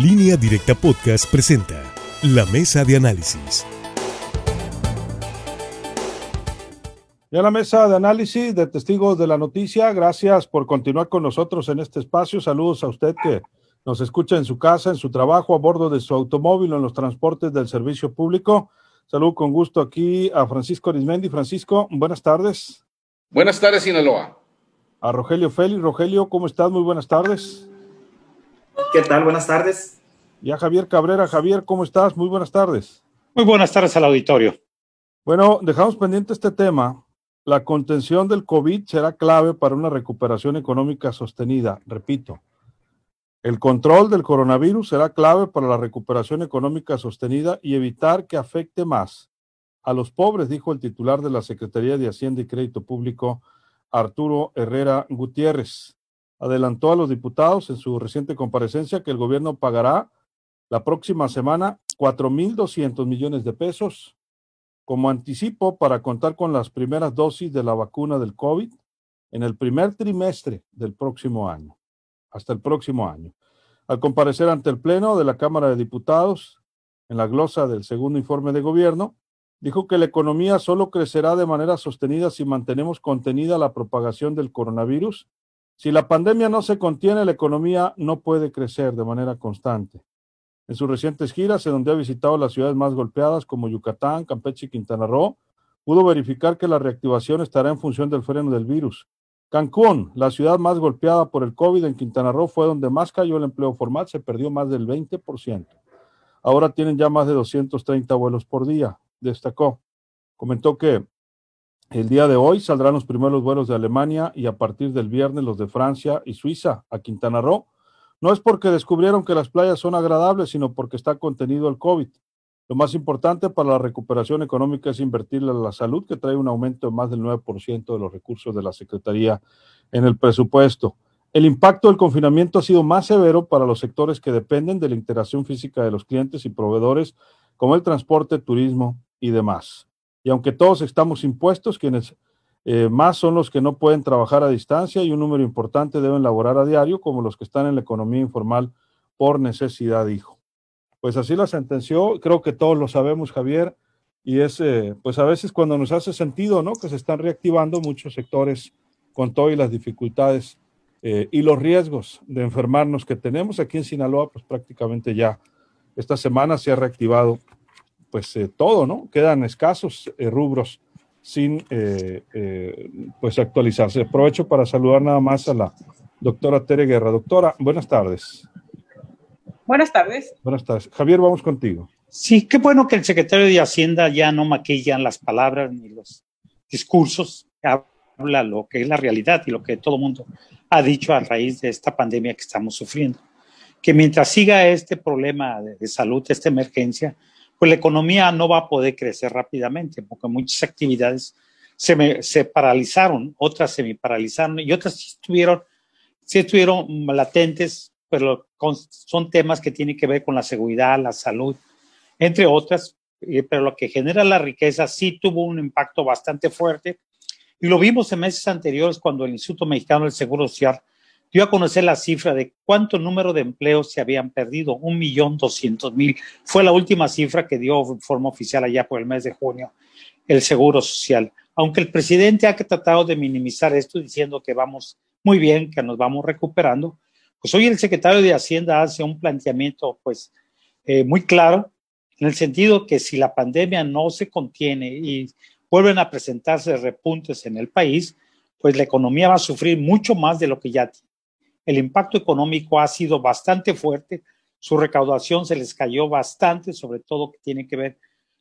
Línea Directa Podcast presenta La Mesa de Análisis. Ya la mesa de análisis de testigos de la noticia, gracias por continuar con nosotros en este espacio. Saludos a usted que nos escucha en su casa, en su trabajo, a bordo de su automóvil o en los transportes del servicio público. Saludo con gusto aquí a Francisco Arismendi. Francisco, buenas tardes. Buenas tardes, Sinaloa. A Rogelio Félix. Rogelio, ¿cómo estás? Muy buenas tardes. ¿Qué tal? Buenas tardes. Y a Javier Cabrera. Javier, ¿cómo estás? Muy buenas tardes. Muy buenas tardes al auditorio. Bueno, dejamos pendiente este tema. La contención del COVID será clave para una recuperación económica sostenida. Repito, el control del coronavirus será clave para la recuperación económica sostenida y evitar que afecte más a los pobres, dijo el titular de la Secretaría de Hacienda y Crédito Público, Arturo Herrera Gutiérrez adelantó a los diputados en su reciente comparecencia que el gobierno pagará la próxima semana 4.200 millones de pesos como anticipo para contar con las primeras dosis de la vacuna del COVID en el primer trimestre del próximo año, hasta el próximo año. Al comparecer ante el Pleno de la Cámara de Diputados, en la glosa del segundo informe de gobierno, dijo que la economía solo crecerá de manera sostenida si mantenemos contenida la propagación del coronavirus si la pandemia no se contiene, la economía no puede crecer de manera constante. En sus recientes giras, en donde ha visitado las ciudades más golpeadas como Yucatán, Campeche y Quintana Roo, pudo verificar que la reactivación estará en función del freno del virus. Cancún, la ciudad más golpeada por el COVID en Quintana Roo, fue donde más cayó el empleo formal, se perdió más del 20%. Ahora tienen ya más de 230 vuelos por día, destacó. Comentó que el día de hoy saldrán los primeros vuelos de Alemania y a partir del viernes los de Francia y Suiza a Quintana Roo. No es porque descubrieron que las playas son agradables, sino porque está contenido el COVID. Lo más importante para la recuperación económica es invertir en la salud, que trae un aumento de más del 9% de los recursos de la Secretaría en el presupuesto. El impacto del confinamiento ha sido más severo para los sectores que dependen de la interacción física de los clientes y proveedores, como el transporte, turismo y demás. Y aunque todos estamos impuestos, quienes eh, más son los que no pueden trabajar a distancia y un número importante deben laborar a diario, como los que están en la economía informal por necesidad, dijo. Pues así la sentenció, creo que todos lo sabemos, Javier, y es, eh, pues a veces cuando nos hace sentido, ¿no? Que se están reactivando muchos sectores con todo y las dificultades eh, y los riesgos de enfermarnos que tenemos aquí en Sinaloa, pues prácticamente ya esta semana se ha reactivado pues eh, todo, ¿no? Quedan escasos eh, rubros sin eh, pues actualizarse. Aprovecho para saludar nada más a la doctora Tere Guerra. Doctora, buenas tardes. Buenas tardes. Buenas tardes. Javier, vamos contigo. Sí, qué bueno que el secretario de Hacienda ya no maquilla las palabras ni los discursos, habla lo que es la realidad y lo que todo el mundo ha dicho a raíz de esta pandemia que estamos sufriendo. Que mientras siga este problema de salud, esta emergencia, pues la economía no va a poder crecer rápidamente, porque muchas actividades se, se paralizaron, otras se paralizaron y otras sí estuvieron, sí estuvieron latentes, pero son temas que tienen que ver con la seguridad, la salud, entre otras, eh, pero lo que genera la riqueza sí tuvo un impacto bastante fuerte. Y lo vimos en meses anteriores cuando el Instituto Mexicano del Seguro Social dio a conocer la cifra de cuánto número de empleos se habían perdido, un millón doscientos mil. Fue la última cifra que dio en forma oficial allá por el mes de junio el Seguro Social. Aunque el presidente ha tratado de minimizar esto diciendo que vamos muy bien, que nos vamos recuperando, pues hoy el secretario de Hacienda hace un planteamiento pues eh, muy claro en el sentido que si la pandemia no se contiene y vuelven a presentarse repuntes en el país, pues la economía va a sufrir mucho más de lo que ya tiene el impacto económico ha sido bastante fuerte, su recaudación se les cayó bastante, sobre todo que tiene que ver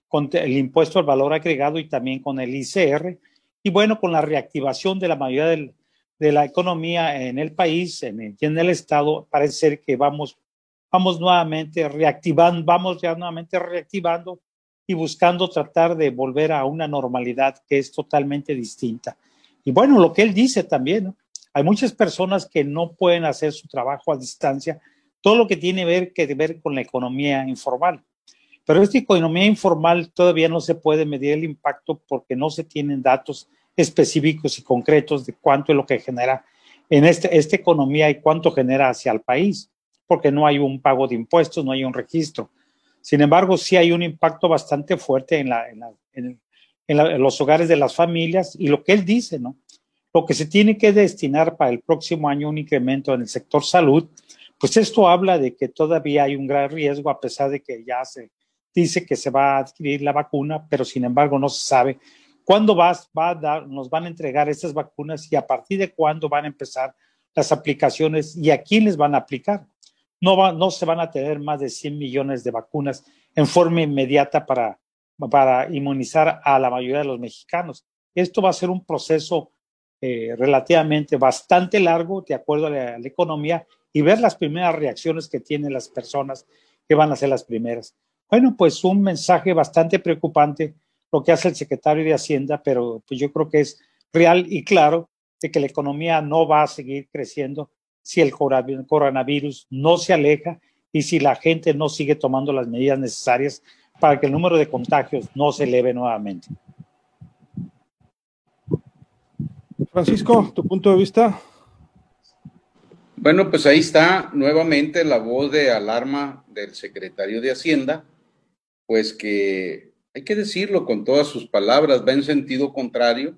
con el impuesto al valor agregado y también con el ICR. Y bueno, con la reactivación de la mayoría de la economía en el país en el, Estado, parece ser que vamos, vamos nuevamente reactivando, vamos ya nuevamente reactivando y buscando tratar de volver a una normalidad que es totalmente distinta. Y bueno, lo que él dice también, ¿no? Hay muchas personas que no pueden hacer su trabajo a distancia, todo lo que tiene ver, que ver con la economía informal. Pero esta economía informal todavía no se puede medir el impacto porque no se tienen datos específicos y concretos de cuánto es lo que genera en este, esta economía y cuánto genera hacia el país. porque no hay un pago de impuestos, no hay un registro. Sin embargo, sí hay un impacto bastante fuerte en, la, en, los hogares de las familias y lo que él dice, ¿no? Lo que se tiene que destinar para el próximo año un incremento en el sector salud, pues esto habla de que todavía hay un gran riesgo a pesar de que ya se dice que se va a adquirir la vacuna, pero sin embargo no se sabe cuándo va, va a dar, nos van a entregar estas vacunas y a partir de cuándo van a empezar las aplicaciones y a quién les van a aplicar. No, va, no se van a tener más de 100 millones de vacunas en forma inmediata para, para inmunizar a la mayoría de los mexicanos. Esto va a ser un proceso eh, relativamente bastante largo, de acuerdo a la, economía, y ver las primeras reacciones que tienen las personas que van a ser las primeras. Bueno, pues un mensaje bastante preocupante lo que hace el secretario de Hacienda, pero pues yo creo que es real y claro de que la economía no va a seguir creciendo si el coronavirus no se aleja y si la gente no sigue tomando las medidas necesarias para que el número de contagios no se eleve nuevamente. Francisco, tu punto de vista. Bueno, pues ahí está nuevamente la voz de alarma del secretario de Hacienda, pues que hay que decirlo con todas sus palabras, va en sentido contrario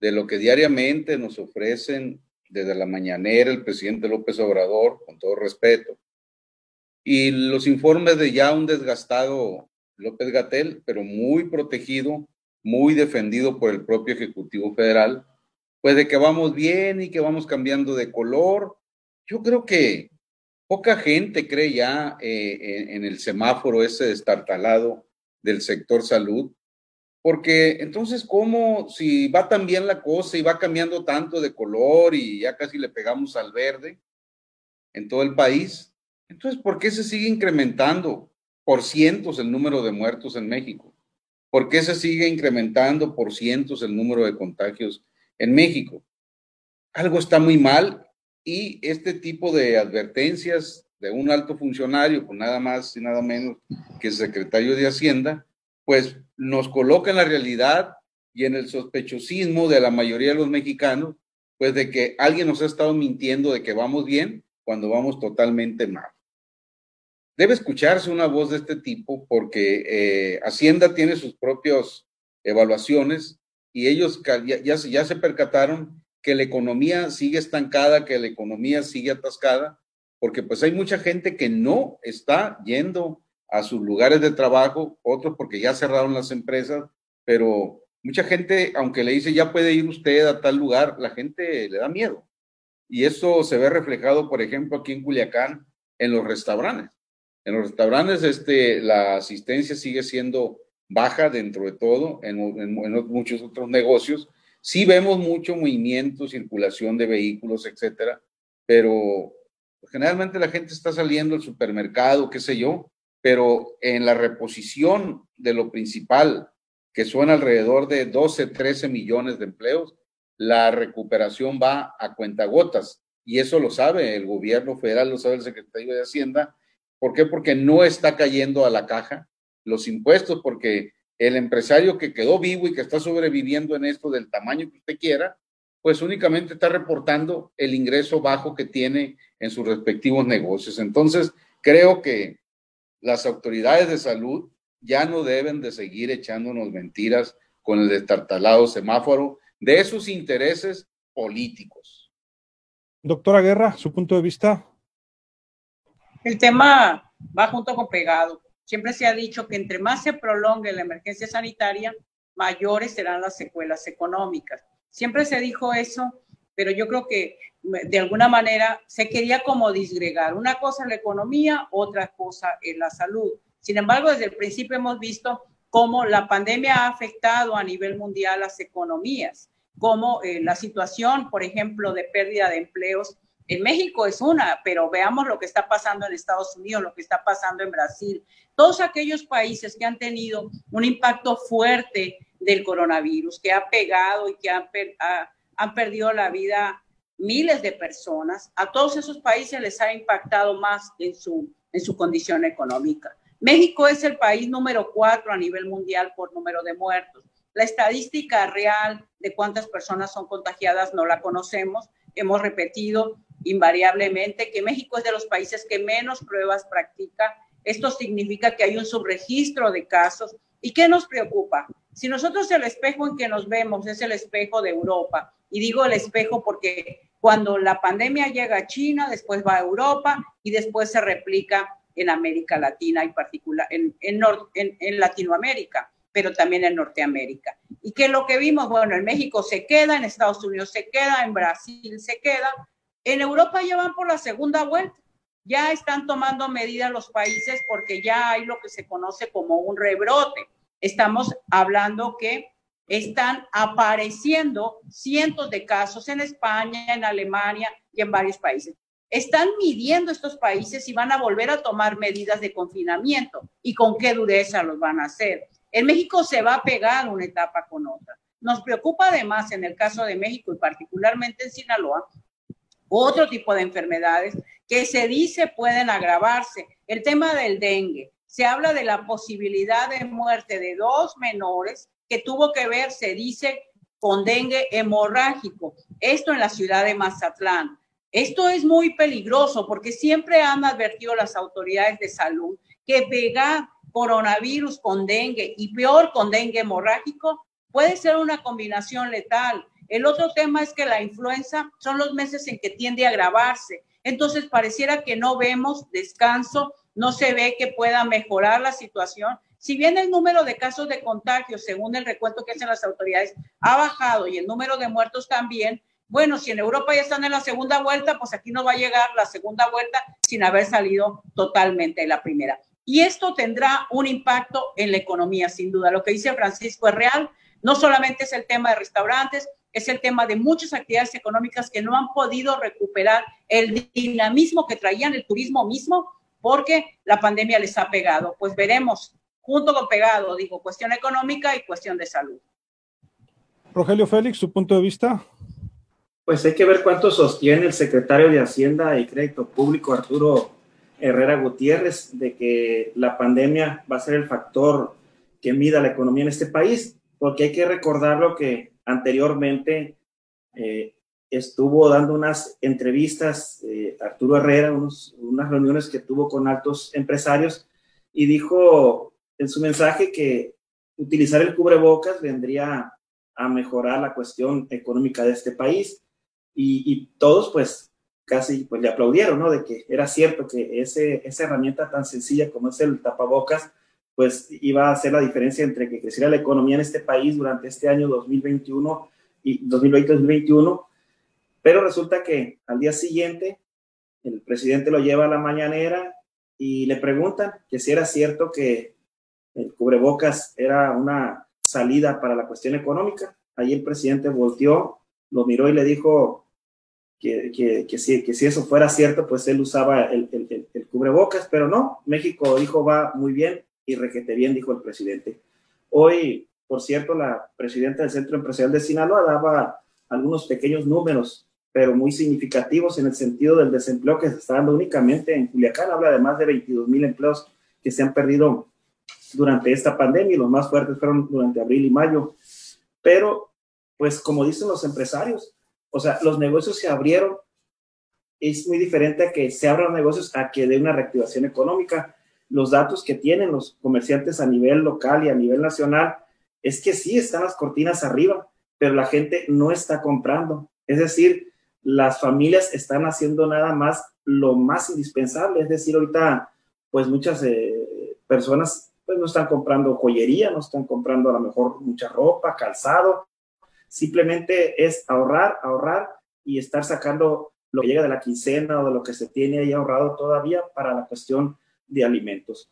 de lo que diariamente nos ofrecen desde la mañanera el presidente López Obrador, con todo respeto, y los informes de ya un desgastado López Gatel, pero muy protegido, muy defendido por el propio Ejecutivo Federal, pues de que vamos bien y que vamos cambiando de color. Yo creo que poca gente cree ya eh, en el semáforo ese destartalado del sector salud, porque entonces, ¿cómo si va tan bien la cosa y va cambiando tanto de color y ya casi le pegamos al verde en todo el país? Entonces, ¿por qué se sigue incrementando por cientos el número de muertos en México? ¿Por qué se sigue incrementando por cientos el número de contagios en México? Algo está muy mal y este tipo de advertencias de un alto funcionario, con nada más y nada menos que secretario de Hacienda, pues nos coloca en la realidad y en el sospechosismo de la mayoría de los mexicanos, pues de que alguien nos ha estado mintiendo de que vamos bien cuando vamos totalmente mal. Debe escucharse una voz de este tipo porque eh, Hacienda tiene sus propias evaluaciones y ellos ya, ya, ya se percataron que la economía sigue estancada, que la economía sigue atascada, porque pues hay mucha gente que no está yendo a sus lugares de trabajo, otros porque ya cerraron las empresas, pero mucha gente, aunque le dice ya puede ir usted a tal lugar, la gente le da miedo. Y eso se ve reflejado, por ejemplo, aquí en Culiacán, en los restaurantes. En los restaurantes este, la asistencia sigue siendo baja dentro de todo, en, muchos otros negocios. Sí vemos mucho movimiento, circulación de vehículos, etcétera, pero generalmente la gente está saliendo al supermercado, qué sé yo, pero en la reposición de lo principal, que son alrededor de 12, 13 millones de empleos, la recuperación va a cuentagotas. Y eso lo sabe el gobierno federal, lo sabe el secretario de Hacienda. ¿Por qué? Porque no está cayendo a la caja los impuestos, porque el empresario que quedó vivo y que está sobreviviendo en esto del tamaño que usted quiera, pues únicamente está reportando el ingreso bajo que tiene en sus respectivos negocios. Entonces, creo que las autoridades de salud ya no deben de seguir echándonos mentiras con el destartalado semáforo de esos intereses políticos. Doctora Guerra, su punto de vista. El tema va junto con pegado. Siempre se ha dicho que entre más se prolongue la emergencia sanitaria, mayores serán las secuelas económicas. Siempre se dijo eso, pero yo creo que de alguna manera se quería como disgregar. Una cosa es la economía, otra cosa es la salud. Sin embargo, desde el principio hemos visto cómo la pandemia ha afectado a nivel mundial las economías, cómo eh, la situación, por ejemplo, de pérdida de empleos en México es una, pero veamos lo que está pasando en Estados Unidos, lo que está pasando en Brasil, todos aquellos países que han tenido un impacto fuerte del coronavirus, que ha pegado y que han, perdido la vida miles de personas, a todos esos países les ha impactado más en su condición económica. México es el país número cuatro a nivel mundial por número de muertos. La estadística real de cuántas personas son contagiadas no la conocemos. Hemos repetido invariablemente que México es de los países que menos pruebas practica. Esto significa que hay un subregistro de casos. ¿Y qué nos preocupa? Si nosotros el espejo en que nos vemos es el espejo de Europa, y digo el espejo porque cuando la pandemia llega a China, después va a Europa y después se replica en América Latina y particular en, en, Latinoamérica, pero también en Norteamérica. ¿Y qué es lo que vimos? Bueno, en México se queda, en Estados Unidos se queda, en Brasil se queda, en Europa ya van por la segunda vuelta. Ya están tomando medidas los países porque ya hay lo que se conoce como un rebrote. Estamos hablando que están apareciendo cientos de casos en España, en Alemania y en varios países. Están midiendo estos países y van a volver a tomar medidas de confinamiento y con qué dureza los van a hacer. En México se va a pegar una etapa con otra. Nos preocupa además en el caso de México y particularmente en Sinaloa otro tipo de enfermedades que se dice pueden agravarse. El tema del dengue. Se habla de la posibilidad de muerte de dos menores que tuvo que ver, se dice, con dengue hemorrágico. Esto en la ciudad de Mazatlán. Esto es muy peligroso porque siempre han advertido las autoridades de salud que pegar coronavirus con dengue y peor con dengue hemorrágico puede ser una combinación letal. El otro tema es que la influenza son los meses en que tiende a agravarse. Entonces pareciera que no vemos descanso, no se ve que pueda mejorar la situación si bien el número de casos de contagio, según el recuento que hacen las autoridades, ha bajado y el número de muertos también, bueno, si en Europa ya están en la segunda vuelta, pues aquí no va a llegar la segunda vuelta sin haber salido totalmente la primera. Y esto tendrá un impacto en la economía, sin duda. Lo que dice Francisco es real. No solamente es el tema de restaurantes, es el tema de muchas actividades económicas que no han podido recuperar el dinamismo que traían el turismo mismo porque la pandemia les ha pegado. Pues veremos junto con pegado, digo, cuestión económica y cuestión de salud. Rogelio Félix, su punto de vista. Pues hay que ver cuánto sostiene el secretario de Hacienda y Crédito Público, Arturo Herrera Gutiérrez, de que la pandemia va a ser el factor que mida la economía en este país, porque hay que recordar lo que anteriormente eh, estuvo dando unas entrevistas, eh, Arturo Herrera, unas reuniones que tuvo con altos empresarios, y dijo en su mensaje que utilizar el cubrebocas vendría a mejorar la cuestión económica de este país y, todos pues casi pues le aplaudieron, ¿no? De que era cierto que ese, esa herramienta tan sencilla como es el tapabocas pues iba a hacer la diferencia entre que creciera la economía en este país durante este año 2021 y 2020-2021, pero resulta que al día siguiente el presidente lo lleva a la mañanera y le preguntan que si era cierto que el cubrebocas era una salida para la cuestión económica. Ahí el presidente volteó, lo miró y le dijo que, que, si, que si eso fuera cierto, pues él usaba el, el, el, cubrebocas, pero no, México dijo va muy bien y requete bien, dijo el presidente. Hoy, por cierto, la presidenta del Centro Empresarial de Sinaloa daba algunos pequeños números, pero muy significativos en el sentido del desempleo que se está dando únicamente en Culiacán. Habla de más de 22 mil empleos que se han perdido durante esta pandemia y los más fuertes fueron durante abril y mayo. Pero, pues como dicen los empresarios, o sea, los negocios se abrieron. Es muy diferente a que se abran negocios a que de una reactivación económica. Los datos que tienen los comerciantes a nivel local y a nivel nacional es que sí están las cortinas arriba, pero la gente no está comprando. Es decir, las familias están haciendo nada más lo más indispensable. Es decir, ahorita, pues muchas eh, personas pues no están comprando joyería, no están comprando a lo mejor mucha ropa, calzado, simplemente es ahorrar, ahorrar y estar sacando lo que llega de la quincena o de lo que se tiene ahí ahorrado todavía para la cuestión de alimentos.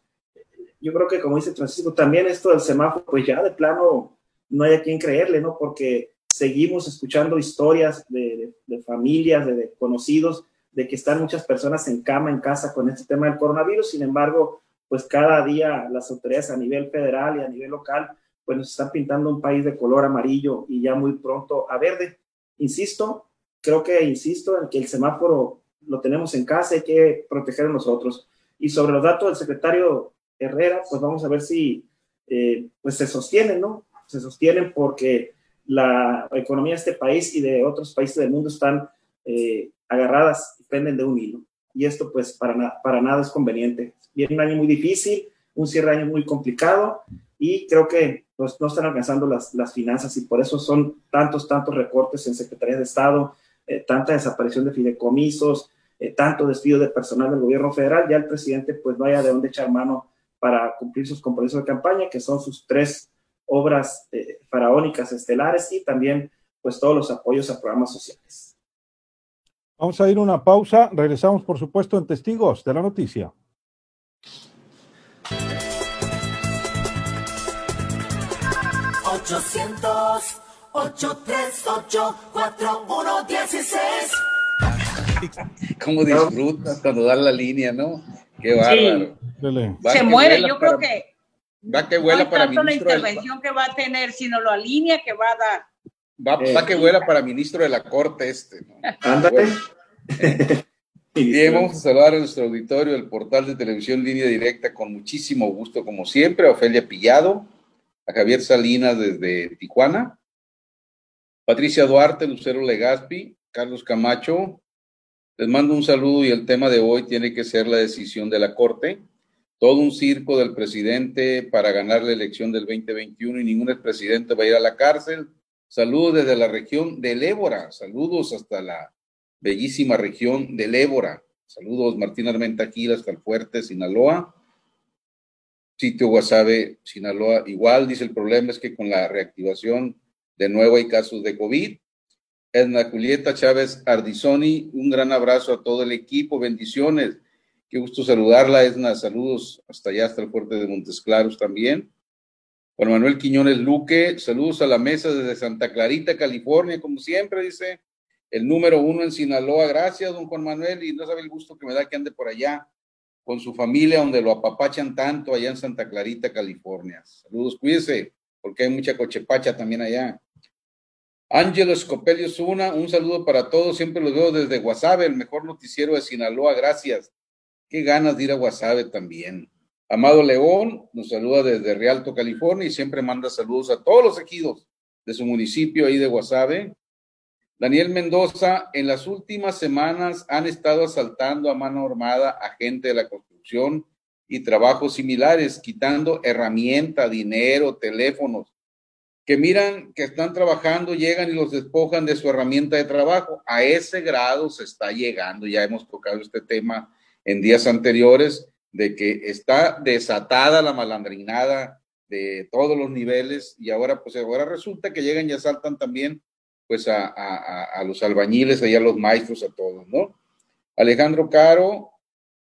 Yo creo que como dice Francisco, también esto del semáforo, pues ya de plano no hay a quien creerle, ¿no? Porque seguimos escuchando historias de, familias, de, de conocidos, de que están muchas personas en cama, en casa con este tema del coronavirus, sin embargo, pues cada día las autoridades a nivel federal y a nivel local, pues nos están pintando un país de color amarillo y ya muy pronto a verde. Insisto, creo que insisto en que el semáforo lo tenemos en casa, hay que proteger a nosotros. Y sobre los datos del secretario Herrera, pues vamos a ver si eh, pues se sostienen, ¿no? Se sostienen porque la economía de este país y de otros países del mundo están eh, agarradas, penden de un hilo. Y esto pues para, para nada es conveniente. Viene un año muy difícil, un cierre de año muy complicado y creo que pues, no están alcanzando las, las finanzas y por eso son tantos, tantos recortes en Secretaría de Estado, eh, tanta desaparición de fideicomisos, eh, tanto despido de personal del gobierno federal, ya el presidente pues vaya de dónde echar mano para cumplir sus compromisos de campaña, que son sus tres obras eh, faraónicas estelares y también pues todos los apoyos a programas sociales. Vamos a ir a una pausa, regresamos por supuesto en testigos de la noticia. 800 838 4116 Cómo disfrutas cuando dan la línea, ¿no? Qué bárbaro. Se muere, yo creo que va que vuela no para tanto ministro. la intervención que va a tener, sino la línea que va a dar. Va, va, que vuela para ministro de la Corte este. ¿no? Ándale. Bien, vamos a saludar a nuestro auditorio del portal de televisión Línea Directa con muchísimo gusto, como siempre, a Ofelia Pillado, a Javier Salinas desde Tijuana, Patricia Duarte, Lucero Legaspi, Carlos Camacho. Les mando un saludo y el tema de hoy tiene que ser la decisión de la Corte. Todo un circo del presidente para ganar la elección del 2021 y ningún expresidente va a ir a la cárcel. Saludos desde la región del Ébora. Saludos hasta la bellísima región del Ébora. Saludos, Martín Armenta hasta el Fuerte, Sinaloa. Sitio Guasave, Sinaloa, igual, dice el problema es que con la reactivación de nuevo hay casos de COVID. Edna Julieta Chávez Ardizoni, un gran abrazo a todo el equipo, bendiciones. Qué gusto saludarla, Edna, saludos hasta allá, hasta el Fuerte de Montes Claros también. Juan Manuel Quiñones Luque, saludos a la mesa desde Santa Clarita, California, como siempre, dice el número uno en Sinaloa. Gracias, don Juan Manuel, y no sabe el gusto que me da que ande por allá con su familia, donde lo apapachan tanto, allá en Santa Clarita, California. Saludos, cuídese, porque hay mucha cochepacha también allá. Ángelo Escopelio Zuna, un saludo para todos, siempre los veo desde Guasave, el mejor noticiero de Sinaloa, gracias. Qué ganas de ir a Guasave también. Amado León nos saluda desde Rialto, California, y siempre manda saludos a todos los ejidos de su municipio ahí de Guasave. Daniel Mendoza, en las últimas semanas han estado asaltando a mano armada a gente de la construcción y trabajos similares, quitando herramienta, dinero, teléfonos, que miran que están trabajando, llegan y los despojan de su herramienta de trabajo. A ese grado se está llegando, ya hemos tocado este tema en días anteriores, de que está desatada la malandrinada de todos los niveles y ahora pues ahora resulta que llegan y asaltan también pues a, a, los albañiles, allá a los maestros, a todos, ¿no? Alejandro Caro,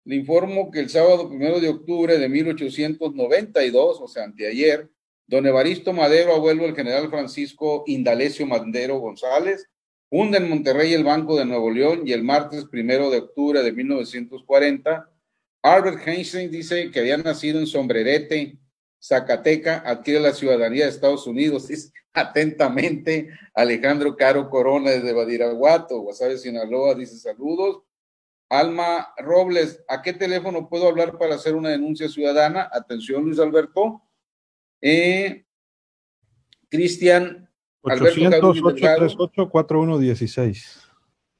le informo que el sábado primero de octubre de 1892, o sea, anteayer, don Evaristo Madero, abuelo del general Francisco Indalecio Madero González, funda en Monterrey el Banco de Nuevo León y el martes primero de octubre de 1940, Albert Einstein dice que había nacido en Sombrerete, Zacateca, adquiere la ciudadanía de Estados Unidos. Dice atentamente Alejandro Caro Corona desde Badiraguato, Guasave, Sinaloa, dice saludos. Alma Robles, ¿a qué teléfono puedo hablar para hacer una denuncia ciudadana? Atención, Luis Alberto. Eh, Cristian Alberto 838-4116.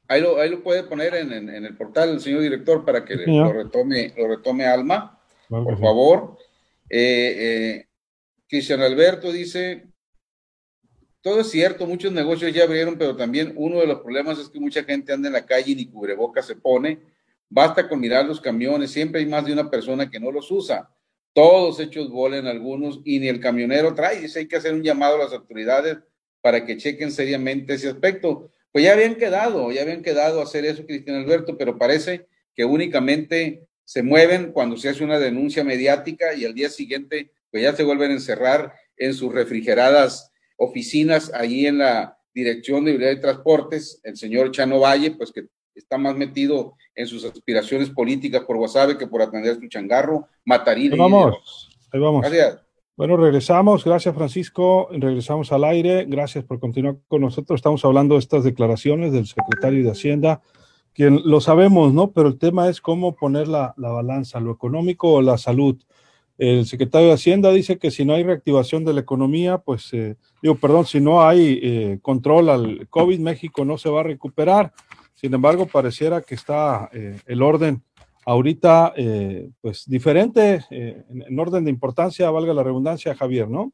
Ahí lo, ahí lo puede poner en, en, en, el portal el señor director para que lo retome, lo retome Alma, claro por favor. Eh, eh, Cristian Alberto dice, todo es cierto, muchos negocios ya abrieron, pero también uno de los problemas es que mucha gente anda en la calle y ni cubreboca se pone. Basta con mirar los camiones, siempre hay más de una persona que no los usa. Todos hechos bolen algunos y ni el camionero trae. Dice, hay que hacer un llamado a las autoridades para que chequen seriamente ese aspecto. Pues ya habían quedado, ya habían quedado a hacer eso, Cristian Alberto, pero parece que únicamente se mueven cuando se hace una denuncia mediática y al día siguiente pues ya se vuelven a encerrar en sus refrigeradas oficinas allí en la Dirección de Vialidad de Transportes, el señor Chano Valle, pues que está más metido en sus aspiraciones políticas por Guasave que por atender su changarro, matarín. Ahí vamos, ahí vamos. Gracias. Bueno, regresamos. Gracias, Francisco. Regresamos al aire. Gracias por continuar con nosotros. Estamos hablando de estas declaraciones del secretario de Hacienda, quien lo sabemos, ¿no? Pero el tema es cómo poner la, la balanza, lo económico o la salud. El secretario de Hacienda dice que si no hay reactivación de la economía, pues, eh, digo, perdón, si no hay eh, control al COVID, México no se va a recuperar. Sin embargo, pareciera que está eh, el orden ahorita, eh, pues diferente, eh, en, en, orden de importancia, valga la redundancia, Javier, ¿no?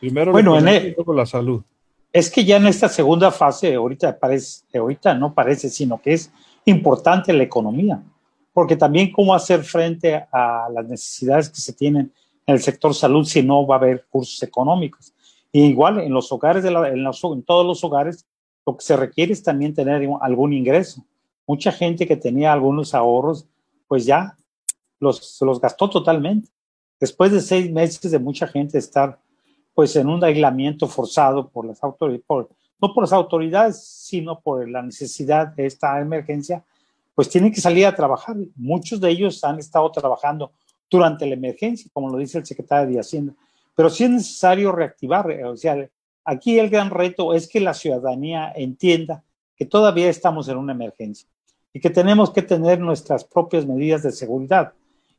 Primero bueno, en el, la salud. Es que ya en esta segunda fase, ahorita parece, ahorita no parece, sino que es importante la economía, porque también cómo hacer frente a las necesidades que se tienen en el sector salud si no va a haber cursos económicos. Y igual en los hogares, de la, en, los, en todos los hogares, lo que se requiere es también tener algún ingreso. Mucha gente que tenía algunos ahorros, pues ya los, los gastó totalmente. Después de seis meses de mucha gente estar pues en un aislamiento forzado por las autoridades, por, no por las autoridades, sino por la necesidad de esta emergencia, pues tienen que salir a trabajar. Muchos de ellos han estado trabajando durante la emergencia, como lo dice el secretario de Hacienda. Pero sí es necesario reactivar, o sea, aquí el gran reto es que la ciudadanía entienda que todavía estamos en una emergencia y que tenemos que tener nuestras propias medidas de seguridad.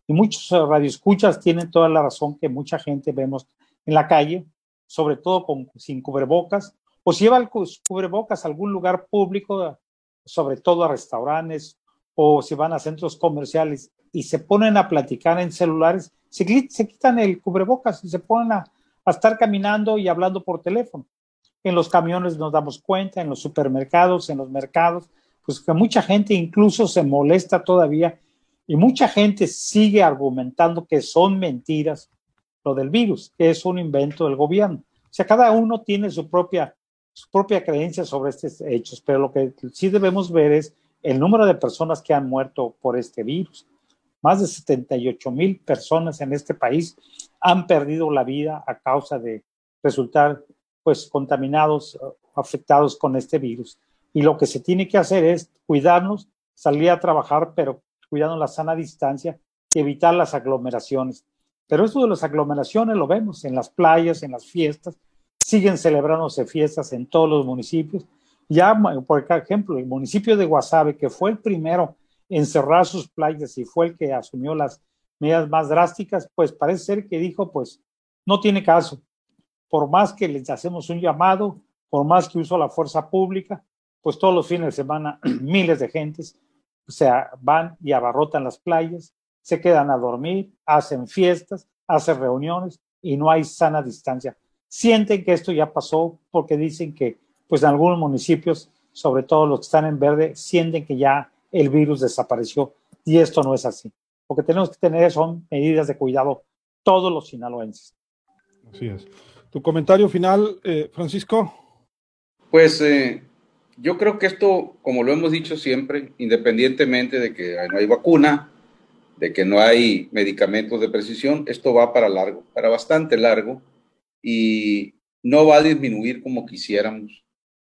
Y muchos radioescuchas tienen toda la razón que mucha gente vemos en la calle, sobre todo con, sin cubrebocas, o si lleva el cubrebocas a algún lugar público, sobre todo a restaurantes, o si van a centros comerciales y se ponen a platicar en celulares, se, se quitan el cubrebocas y se ponen a, a estar caminando y hablando por teléfono. En los camiones nos damos cuenta, en los supermercados, en los mercados, pues que mucha gente incluso se molesta todavía y mucha gente sigue argumentando que son mentiras lo del virus, que es un invento del gobierno. O sea, cada uno tiene su propia, su propia creencia sobre estos hechos, pero lo que sí debemos ver es el número de personas que han muerto por este virus. Más de 78 mil personas en este país han perdido la vida a causa de resultar pues contaminados, afectados con este virus. Y lo que se tiene que hacer es cuidarnos, salir a trabajar, pero cuidando la sana distancia y evitar las aglomeraciones. Pero esto de las aglomeraciones lo vemos en las playas, en las fiestas, siguen celebrándose fiestas en todos los municipios. Ya, por ejemplo, el municipio de Guasave, que fue el primero en cerrar sus playas y fue el que asumió las medidas más drásticas, pues parece ser que dijo, pues no tiene caso. Por más que les hacemos un llamado, por más que uso la fuerza pública, pues todos los fines de semana miles de gentes o sea, van y abarrotan las playas, se quedan a dormir, hacen fiestas, hacen reuniones y no hay sana distancia. Sienten que esto ya pasó porque dicen que, pues en algunos municipios, sobre todo los que están en verde, sienten que ya el virus desapareció y esto no es así. Lo que tenemos que tener son medidas de cuidado todos los sinaloenses. Así es. ¿Tu comentario final, eh, Francisco? Pues eh, yo creo que esto, como lo hemos dicho siempre, independientemente de que no hay vacuna, de que no hay medicamentos de precisión, esto va para largo, para bastante largo, y no va a disminuir como quisiéramos,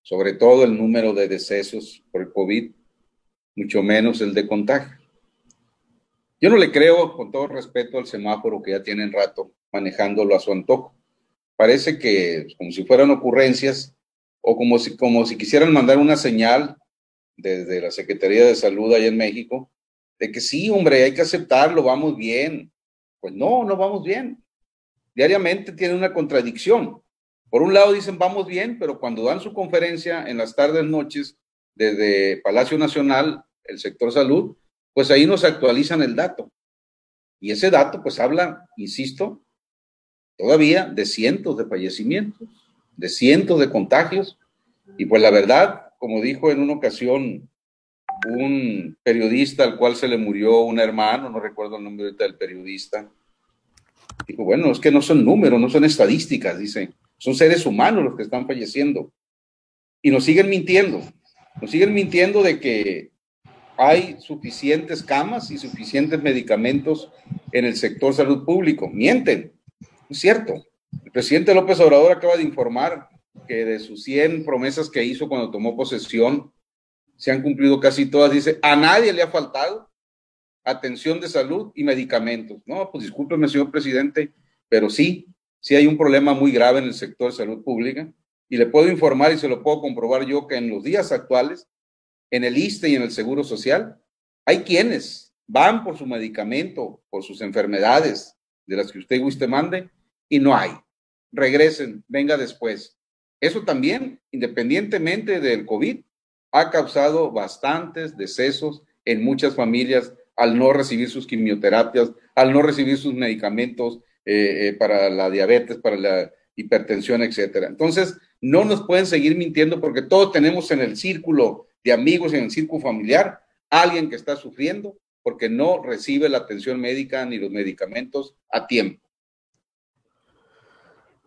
sobre todo el número de decesos por el COVID, mucho menos el de contagio. Yo no le creo, con todo respeto, al semáforo que ya tienen rato manejándolo a su antojo. Parece que como si fueran ocurrencias o como si, como si quisieran mandar una señal desde la Secretaría de Salud allá en México de que sí, hombre, hay que aceptarlo, vamos bien. Pues no, no vamos bien. Diariamente tiene una contradicción. Por un lado dicen vamos bien, pero cuando dan su conferencia en las tardes, noches, desde Palacio Nacional, el sector salud, pues ahí nos actualizan el dato. Y ese dato pues habla, insisto, todavía de cientos de fallecimientos, de cientos de contagios. Y pues la verdad, como dijo en una ocasión un periodista al cual se le murió un hermano, no recuerdo el nombre del periodista. Dijo, bueno, es que no son números, no son estadísticas, dice, son seres humanos los que están falleciendo. Y nos siguen mintiendo, nos siguen mintiendo de que hay suficientes camas y suficientes medicamentos en el sector salud público. Mienten, es cierto. El presidente López Obrador acaba de informar que de sus 100 promesas que hizo cuando tomó posesión, se han cumplido casi todas. Dice, a nadie le ha faltado atención de salud y medicamentos. No, pues discúlpeme, señor presidente, pero sí, sí hay un problema muy grave en el sector salud pública. Y le puedo informar y se lo puedo comprobar yo que en los días actuales, en el ISTE y en el Seguro Social, hay quienes van por su medicamento, por sus enfermedades, de las que usted guste mande, y no hay. Regresen, venga después. Eso también, independientemente del COVID, ha causado bastantes decesos en muchas familias al no recibir sus quimioterapias, al no recibir sus medicamentos eh, eh, para la diabetes, para la hipertensión, etcétera. Entonces, no nos pueden seguir mintiendo porque todos tenemos en el círculo de amigos, en el círculo familiar, alguien que está sufriendo porque no recibe la atención médica ni los medicamentos a tiempo.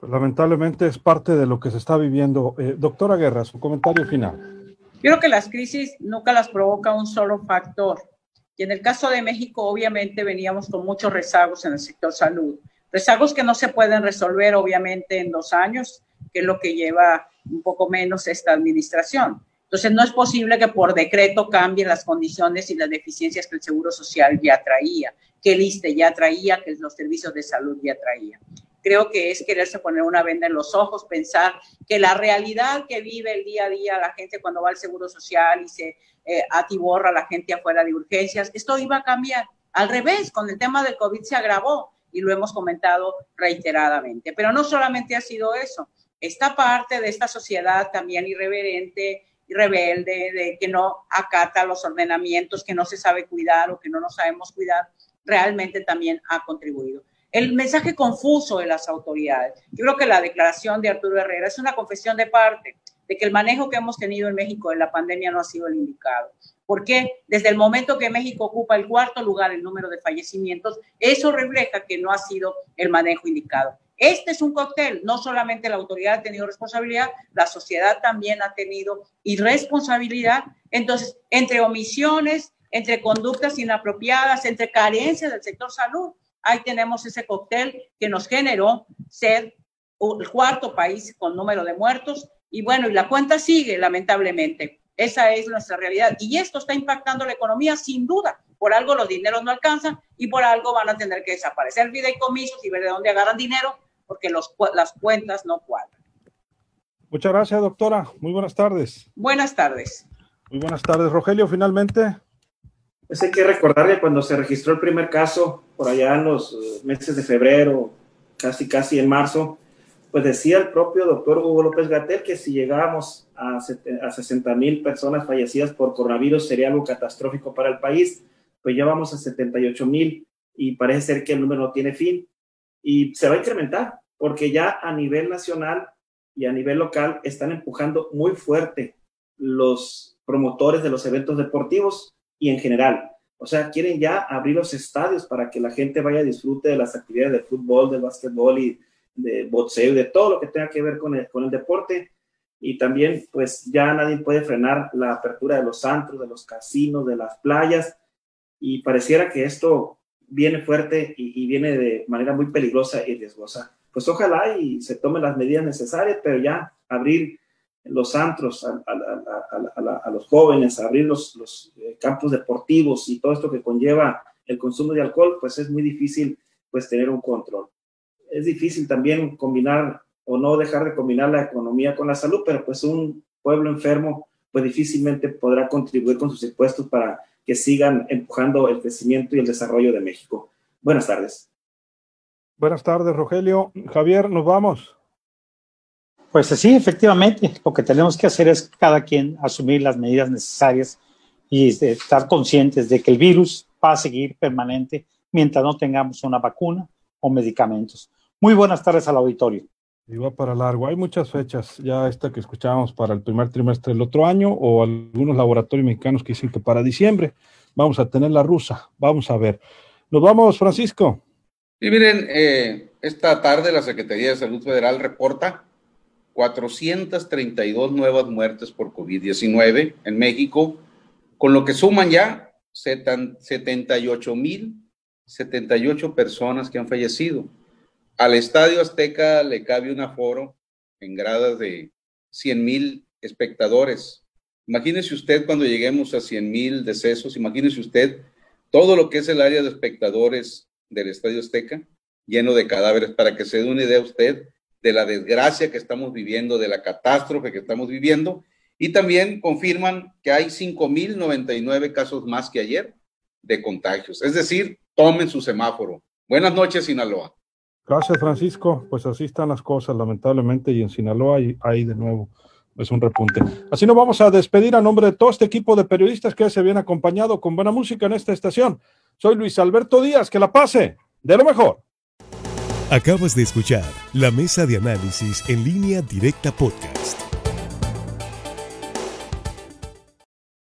Pues, lamentablemente es parte de lo que se está viviendo. Eh, doctora Guerra, su comentario final. Yo creo que las crisis nunca las provoca un solo factor. Y en el caso de México, obviamente veníamos con muchos rezagos en el sector salud. Rezagos que no se pueden resolver, obviamente, en dos años, que es lo que lleva un poco menos esta administración. Entonces, no es posible que por decreto cambien las condiciones y las deficiencias que el Seguro Social ya traía, que el ISTE ya traía, que los servicios de salud ya traía. Creo que es quererse poner una venda en los ojos, pensar que la realidad que vive el día a día la gente cuando va al Seguro Social y se eh, atiborra la gente afuera de urgencias, esto iba a cambiar. Al revés, con el tema del COVID se agravó y lo hemos comentado reiteradamente. Pero no solamente ha sido eso, esta parte de esta sociedad también irreverente, rebelde, de que no acata los ordenamientos, que no se sabe cuidar o que no nos sabemos cuidar, realmente también ha contribuido. El mensaje confuso de las autoridades. Yo creo que la declaración de Arturo Herrera es una confesión de parte de que el manejo que hemos tenido en México de la pandemia no ha sido el indicado. Porque desde el momento que México ocupa el cuarto lugar en número de fallecimientos, eso refleja que no ha sido el manejo indicado. Este es un cóctel, no solamente la autoridad ha tenido responsabilidad, la sociedad también ha tenido irresponsabilidad. Entonces, entre omisiones, entre conductas inapropiadas, entre carencias del sector salud, ahí tenemos ese cóctel que nos generó ser el cuarto país con número de muertos. Y bueno, y la cuenta sigue, lamentablemente. Esa es nuestra realidad. Y esto está impactando la economía sin duda. Por algo los dineros no alcanzan y por algo van a tener que desaparecer fideicomisos y ver de dónde agarran dinero porque los, las cuentas no cuadran. Muchas gracias, doctora. Muy buenas tardes. Buenas tardes. Muy buenas tardes, Rogelio. Finalmente. Pues hay que recordar que cuando se registró el primer caso, por allá en los eh, meses de febrero, casi casi en marzo, pues decía el propio doctor Hugo López Gatel que si llegábamos a, a 60 mil personas fallecidas por coronavirus sería algo catastrófico para el país, pues ya vamos a 78 mil y parece ser que el número no tiene fin y se va a incrementar porque ya a nivel nacional y a nivel local están empujando muy fuerte los promotores de los eventos deportivos y en general. O sea, quieren ya abrir los estadios para que la gente vaya a disfrute de las actividades de fútbol, de básquetbol y de boxeo y de todo lo que tenga que ver con el, con el deporte. Y también, pues ya nadie puede frenar la apertura de los antros, de los casinos, de las playas. Y pareciera que esto viene fuerte y, viene de manera muy peligrosa y riesgosa. Pues ojalá y se tomen las medidas necesarias, pero ya abrir los antros a, los jóvenes, abrir los, los, eh, campos deportivos y todo esto que conlleva el consumo de alcohol, pues es muy difícil pues tener un control. Es difícil también combinar o no dejar de combinar la economía con la salud, pero pues un pueblo enfermo pues difícilmente podrá contribuir con sus impuestos para que sigan empujando el crecimiento y el desarrollo de México. Buenas tardes. Buenas tardes, Rogelio. Javier, nos vamos. Pues sí, efectivamente, lo que tenemos que hacer es cada quien asumir las medidas necesarias y estar conscientes de que el virus va a seguir permanente mientras no tengamos una vacuna o medicamentos. Muy buenas tardes al auditorio. Va para largo. Hay muchas fechas, ya esta que escuchábamos para el primer trimestre del otro año, o algunos laboratorios mexicanos que dicen que para diciembre vamos a tener la rusa. Vamos a ver. Nos vamos, Francisco. Y miren, eh, esta tarde la Secretaría de Salud Federal reporta 432 nuevas muertes por COVID-19 en México, con lo que suman ya 78 mil 78 personas que han fallecido. Al Estadio Azteca le cabe un aforo en gradas de 100 mil espectadores. Imagínese usted cuando lleguemos a 100 mil decesos, imagínese usted todo lo que es el área de espectadores del Estadio Azteca lleno de cadáveres, para que se dé una idea usted de la desgracia que estamos viviendo, de la catástrofe que estamos viviendo. Y también confirman que hay 5.099 casos más que ayer de contagios. Es decir, tomen su semáforo. Buenas noches, Sinaloa. Gracias, Francisco. Pues así están las cosas, lamentablemente, y en Sinaloa hay, de nuevo es un repunte. Así nos vamos a despedir a nombre de todo este equipo de periodistas que se viene acompañado con buena música en esta estación. Soy Luis Alberto Díaz, que la pase de lo mejor. Acabas de escuchar la mesa de análisis en línea directa podcast.